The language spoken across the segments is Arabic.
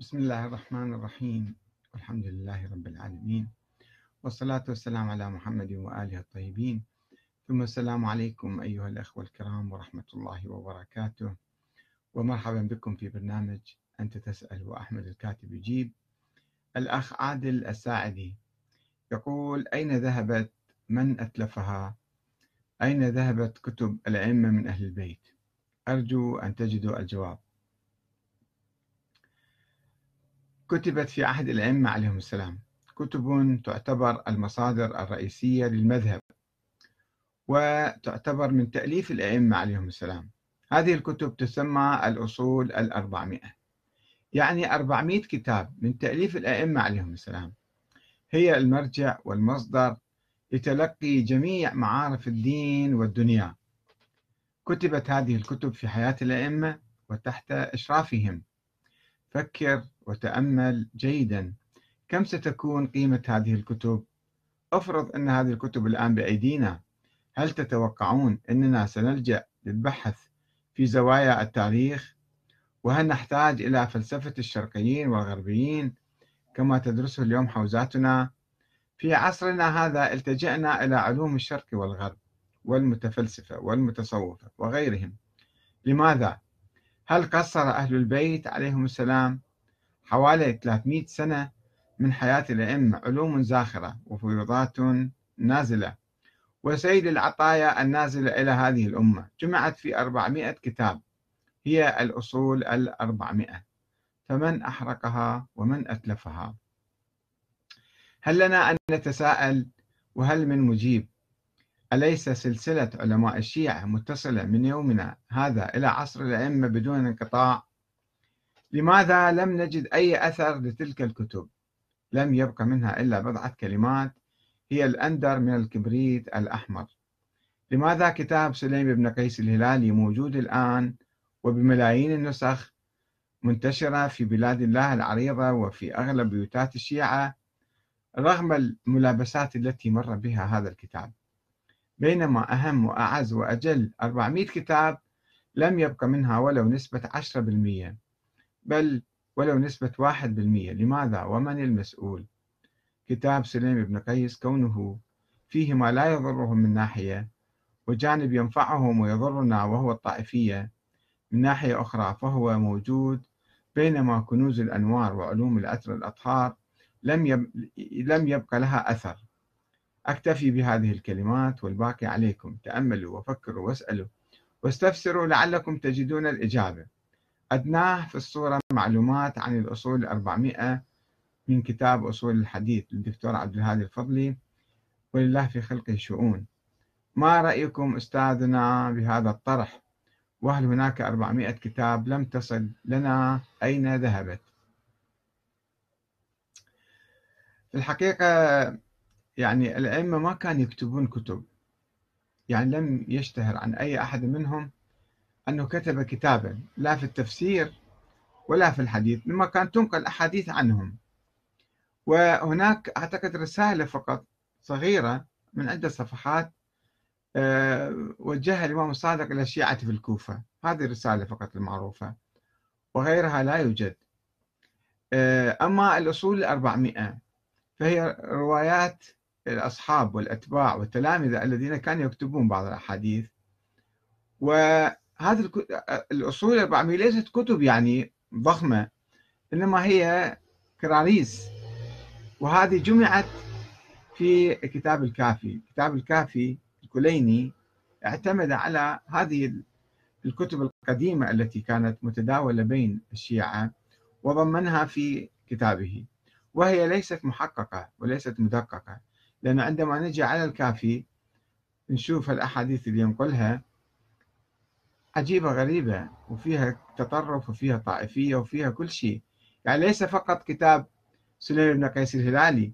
بسم الله الرحمن الرحيم. والحمد لله رب العالمين. والصلاة والسلام على محمد وآله الطيبين. ثم السلام عليكم أيها الأخوة الكرام ورحمة الله وبركاته. ومرحبا بكم في برنامج أنت تسأل وأحمد الكاتب يجيب. الأخ عادل الساعدي يقول أين ذهبت؟ من أتلفها؟ أين ذهبت كتب الأئمة من أهل البيت؟ أرجو أن تجدوا الجواب. كتبت في عهد الأئمة عليهم السلام. كتب تعتبر المصادر الرئيسية للمذهب وتعتبر من تأليف الأئمة عليهم السلام. هذه الكتب تسمى الأصول الأربعمائة. يعني أربعمائة كتاب من تأليف الأئمة عليهم السلام. هي المرجع والمصدر لتلقي جميع معارف الدين والدنيا. كتبت هذه الكتب في حياة الأئمة وتحت إشرافهم. فكر وتأمل جيدا كم ستكون قيمة هذه الكتب؟ افرض أن هذه الكتب الآن بأيدينا هل تتوقعون أننا سنلجأ للبحث في زوايا التاريخ؟ وهل نحتاج إلى فلسفة الشرقيين والغربيين كما تدرسه اليوم حوزاتنا؟ في عصرنا هذا التجأنا إلى علوم الشرق والغرب والمتفلسفة والمتصوفة وغيرهم لماذا؟ هل قصر أهل البيت عليهم السلام حوالي 300 سنة من حياة الأئمة علوم زاخرة وفيوضات نازلة. وسيد العطايا النازلة إلى هذه الأمة. جمعت في 400 كتاب. هي الأصول الأربعمائة. فمن أحرقها ومن أتلفها؟ هل لنا أن نتساءل وهل من مجيب؟ أليس سلسلة علماء الشيعة متصلة من يومنا هذا إلى عصر الأئمة بدون انقطاع؟ لماذا لم نجد أي أثر لتلك الكتب؟ لم يبق منها إلا بضعة كلمات هي الأندر من الكبريت الأحمر. لماذا كتاب سليم بن قيس الهلالي موجود الآن وبملايين النسخ منتشرة في بلاد الله العريضة وفي أغلب بيوتات الشيعة رغم الملابسات التي مر بها هذا الكتاب؟ بينما أهم وأعز وأجل 400 كتاب لم يبق منها ولو نسبة 10% بل ولو نسبة 1% لماذا؟ ومن المسؤول؟ كتاب سليم بن قيس كونه فيه ما لا يضرهم من ناحية وجانب ينفعهم ويضرنا وهو الطائفية. من ناحية أخرى فهو موجود بينما كنوز الأنوار وعلوم الأثر الأطهار لم لم يبقى لها أثر. أكتفي بهذه الكلمات والباقي عليكم. تأملوا وفكروا واسألوا واستفسروا لعلكم تجدون الإجابة. أدناه في الصورة معلومات عن الأصول الأربعمائة من كتاب أصول الحديث للدكتور عبد الهادي الفضلي ولله في خلقه شؤون. ما رأيكم أستاذنا بهذا الطرح؟ وهل هناك أربعمائة كتاب لم تصل لنا؟ أين ذهبت؟ في الحقيقة يعني الأئمة ما كانوا يكتبون كتب. يعني لم يشتهر عن أي أحد منهم. أنه كتب كتابا لا في التفسير ولا في الحديث لما كانت تنقل أحاديث عنهم. وهناك أعتقد رسالة فقط صغيرة من عدة صفحات آه، وجهها الإمام الصادق إلى الشيعة في الكوفة. هذه الرسالة فقط المعروفة وغيرها لا يوجد. آه، أما الأصول الأربعمائة فهي روايات الأصحاب والأتباع والتلامذة الذين كانوا يكتبون بعض الأحاديث. الأصول الأربعمية ليست كتب يعني ضخمة إنما هي كراريس. وهذه جمعت في كتاب الكافي. كتاب الكافي الكليني اعتمد على هذه الكتب القديمة التي كانت متداولة بين الشيعة وضمنها في كتابه. وهي ليست محققة وليست مدققة لأن عندما نجي على الكافي نشوف الأحاديث اللي ينقلها عجيبة غريبة وفيها تطرف وفيها طائفية وفيها كل شيء. يعني ليس فقط كتاب سليم بن قيس الهلالي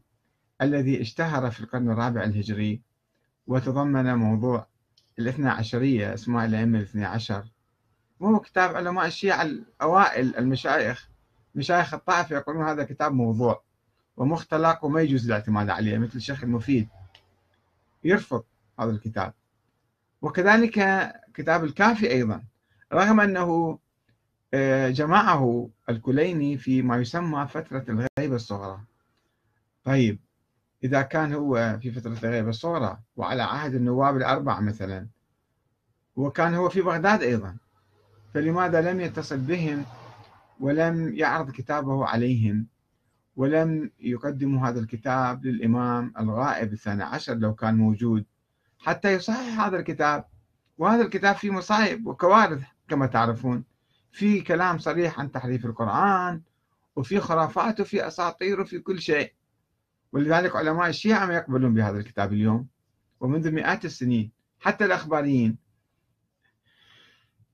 الذي اشتهر في القرن الرابع الهجري وتضمن موضوع الاثنى عشرية اسماء الأئمة الاثنى عشر. وهو كتاب علماء الشيعة الأوائل المشايخ مشايخ الطائفة يقولون هذا كتاب موضوع ومختلق وما يجوز الاعتماد عليه مثل الشيخ المفيد. يرفض هذا الكتاب. وكذلك كتاب الكافي أيضا. رغم أنه آه، جمعه الكليني في ما يسمى فترة الغيبة الصغرى. طيب إذا كان هو في فترة الغيبة الصغرى وعلى عهد النواب الأربعة مثلا وكان هو في بغداد أيضا فلماذا لم يتصل بهم ولم يعرض كتابه عليهم ولم يقدموا هذا الكتاب للإمام الغائب الثاني عشر لو كان موجود؟ حتى يصحح هذا الكتاب. وهذا الكتاب فيه مصائب وكوارث كما تعرفون. في كلام صريح عن تحريف القرآن وفي خرافات وفي أساطير وفي كل شيء. ولذلك علماء الشيعة ما يقبلون بهذا الكتاب اليوم. ومنذ مئات السنين حتى الأخباريين.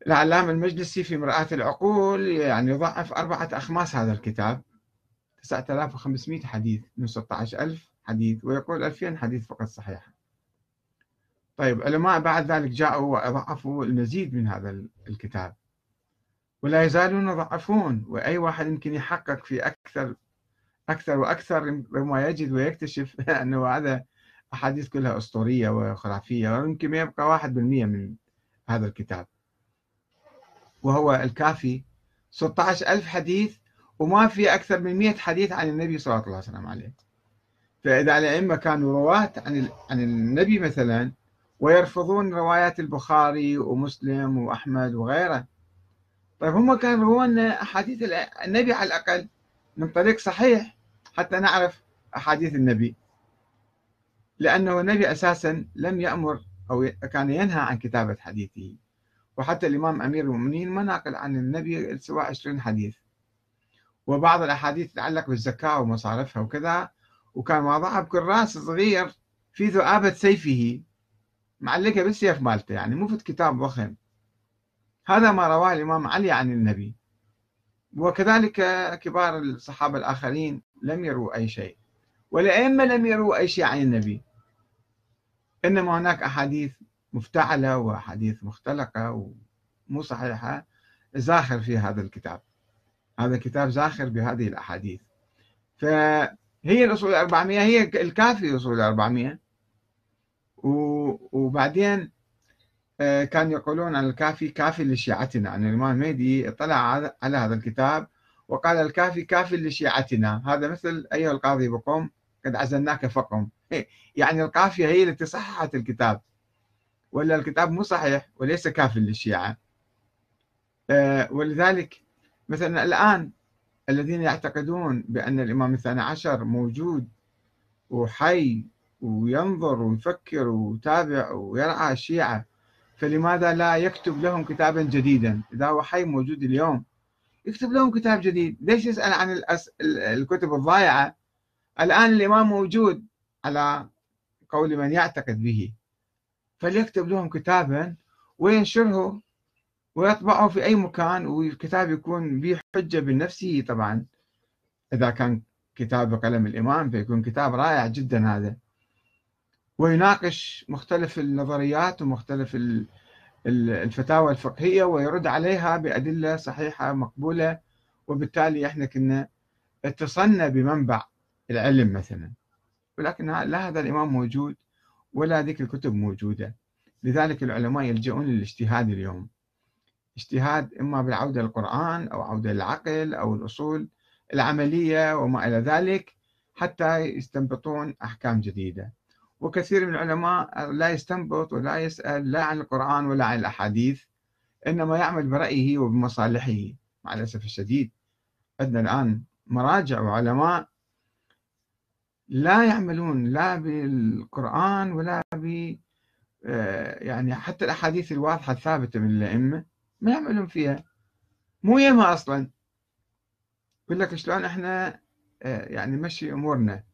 العلامة المجلسي في مرآة العقول يعني يضعف أربعة أخماس هذا الكتاب. 9500 حديث من 16000 حديث ويقول 2000 حديث فقط صحيحة طيب علماء بعد ذلك جاءوا وأضعفوا المزيد من هذا الكتاب. ولا يزالون يضعفون وأي واحد يمكن يحقق في أكثر أكثر وأكثر ربما يجد ويكتشف أنه هذا أحاديث كلها أسطورية وخرافية ويمكن يبقى واحد بالمية من هذا الكتاب. وهو الكافي. 16 ألف حديث وما في أكثر من 100 حديث عن النبي صلى الله عليه وسلم عليه. فإذا الأئمة كانوا رواة عن عن النبي مثلا ويرفضون روايات البخاري ومسلم وأحمد وغيره. طيب هم كانوا روون أحاديث النبي على الأقل من طريق صحيح حتى نعرف أحاديث النبي. لأنه النبي أساسا لم يأمر أو كان ينهى عن كتابة حديثه. وحتى الإمام أمير المؤمنين ما ناقل عن النبي سوى 20 حديث. وبعض الأحاديث تتعلق بالزكاة ومصارفها وكذا وكان واضعها بكراس صغير في ذؤابة سيفه. معلقة بالسيف مالته يعني مو في كتاب ضخم هذا ما رواه الإمام علي عن النبي. وكذلك كبار الصحابة الآخرين لم يروا أي شيء. والأئمة لم يروا أي شيء عن النبي. إنما هناك أحاديث مفتعلة وأحاديث مختلقة ومو صحيحة. زاخر في هذا الكتاب. هذا الكتاب زاخر بهذه الأحاديث. فهي الأصول الأربعمية هي الكافي الأصول الأربعمية. وبعدين آه، كانوا يقولون عن الكافي كافي لشيعتنا. أن الإمام المهدي اطلع على هذا الكتاب وقال الكافي كافي لشيعتنا. هذا مثل أيها القاضي بقوم قد عزلناك فقم. يعني القافية هي التي صححت الكتاب. ولا الكتاب مو صحيح وليس كافي للشيعة. آه، ولذلك مثلا الآن الذين يعتقدون بأن الإمام الثاني عشر موجود وحي وينظر ويفكر ويتابع ويرعى الشيعة فلماذا لا يكتب لهم كتابا جديدا؟ إذا هو حي موجود اليوم يكتب لهم كتاب جديد. ليش يسأل عن الأس... الكتب الضائعة الآن الإمام موجود على قول من يعتقد به. فليكتب لهم كتابا وينشره ويطبعه في أي مكان والكتاب يكون به حجة بنفسه طبعا. إذا كان كتاب بقلم الإمام فيكون كتاب رائع جدا هذا. ويناقش مختلف النظريات ومختلف الفتاوى الفقهية ويرد عليها بأدلة صحيحة مقبولة. وبالتالي إحنا كنا اتصلنا بمنبع العلم مثلا. ولكن لا هذا الإمام موجود ولا ذيك الكتب موجودة. لذلك العلماء يلجؤون للاجتهاد اليوم. اجتهاد إما بالعودة للقرآن أو عودة للعقل أو الأصول العملية وما إلى ذلك حتى يستنبطون أحكام جديدة. وكثير من العلماء لا يستنبط ولا يسأل لا عن القرآن ولا عن الأحاديث إنما يعمل برأيه وبمصالحه. مع الأسف الشديد عندنا الآن مراجع وعلماء لا يعملون لا بالقرآن ولا ب آه، يعني حتى الأحاديث الواضحة الثابتة من الأئمة ما يعملون فيها. مو يما أصلا. يقول لك شلون إحنا آه، يعني نمشي أمورنا.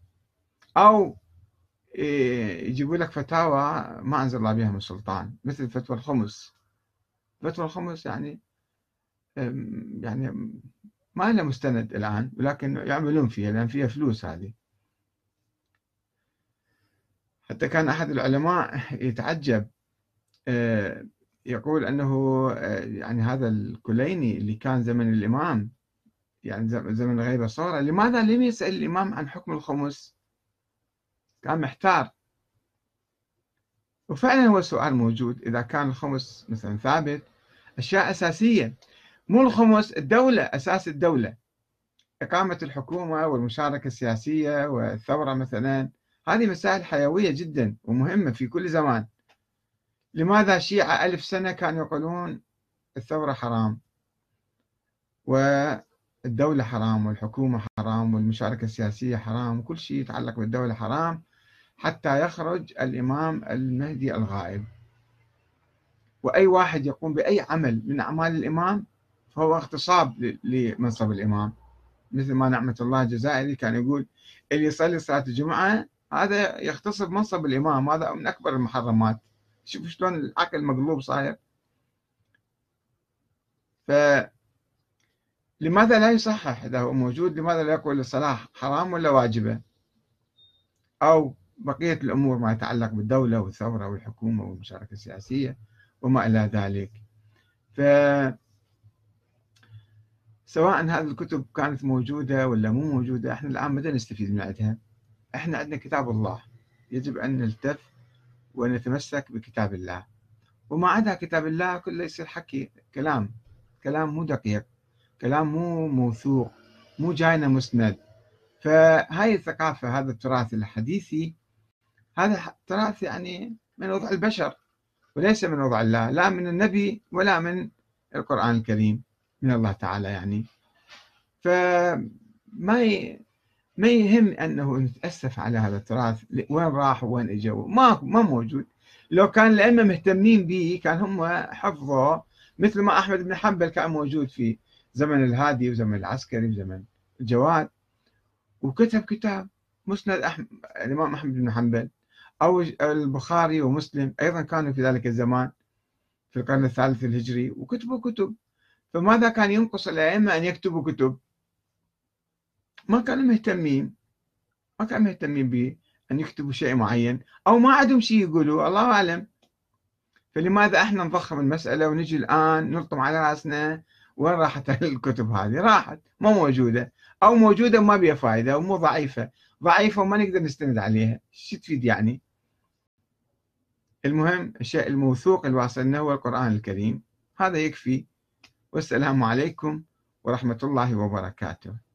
أو يجيبوا لك فتاوى ما أنزل الله بها من سلطان مثل فتوى الخمس. فتوى الخمس يعني يعني ما لها مستند الآن ولكن يعملون فيها لأن فيها فلوس هذه. حتى كان أحد العلماء يتعجب آه، يقول أنه آه، يعني هذا الكليني اللي كان زمن الإمام يعني زمن الغيبة صورة لماذا لم يسأل الإمام عن حكم الخمس؟ كان محتار. وفعلا هو السؤال موجود. إذا كان الخمس مثلا ثابت أشياء أساسية. مو الخمس الدولة أساس الدولة. إقامة الحكومة والمشاركة السياسية والثورة مثلا. هذه مسائل حيوية جدا ومهمة في كل زمان. لماذا الشيعة ألف سنة كانوا يقولون الثورة حرام؟ والدولة حرام والحكومة حرام والمشاركة السياسية حرام وكل شيء يتعلق بالدولة حرام حتى يخرج الإمام المهدي الغائب. وأي واحد يقوم بأي عمل من أعمال الإمام فهو اغتصاب لمنصب الإمام. مثل ما نعمة الله الجزائري كان يقول اللي يصلي صلاة الجمعة هذا يغتصب منصب الإمام هذا من أكبر المحرمات. شوف شلون العقل مقلوب صاير. ف لماذا لا يصحح إذا هو موجود؟ لماذا لا يقول الصلاة حرام ولا واجبة أو بقية الأمور ما يتعلق بالدولة والثورة والحكومة والمشاركة السياسية وما إلى ذلك. ف سواء هذه الكتب كانت موجودة ولا مو موجودة إحنا الآن متى نستفيد من عندها؟ إحنا عندنا كتاب الله. يجب أن نلتف ونتمسك بكتاب الله. وما عدا كتاب الله كله يصير حكي كلام. كلام مو دقيق. كلام مو موثوق مو جاينا مسند. فهاي الثقافة هذا التراث الحديثي هذا تراث يعني من وضع البشر وليس من وضع الله لا من النبي ولا من القرآن الكريم من الله تعالى يعني. فما ي... ما يهم أنه نتأسف على هذا التراث وين راح وين اجوا ما ما موجود. لو كان الأئمة مهتمين به كان هم حفظوا مثل ما أحمد بن حنبل كان موجود في زمن الهادي وزمن العسكري وزمن الجواد وكتب كتاب مسند أحمد الإمام أحمد بن حنبل أو البخاري ومسلم أيضا كانوا في ذلك الزمان في القرن الثالث الهجري وكتبوا كتب. فماذا كان ينقص الأئمة أن يكتبوا كتب؟ ما كانوا مهتمين ما كانوا مهتمين بأن يكتبوا شيء معين أو ما عندهم شيء يقولوا الله أعلم. فلماذا إحنا نضخم المسألة ونجي الآن نلطم على رأسنا؟ وين راحت الكتب هذه؟ راحت ما موجودة. أو موجودة ما بها فائدة ومو ضعيفة. ضعيفة وما نقدر نستند عليها. شو تفيد يعني؟ المهم الشيء الموثوق اللي واصلنا هو القرآن الكريم. هذا يكفي. والسلام عليكم ورحمة الله وبركاته.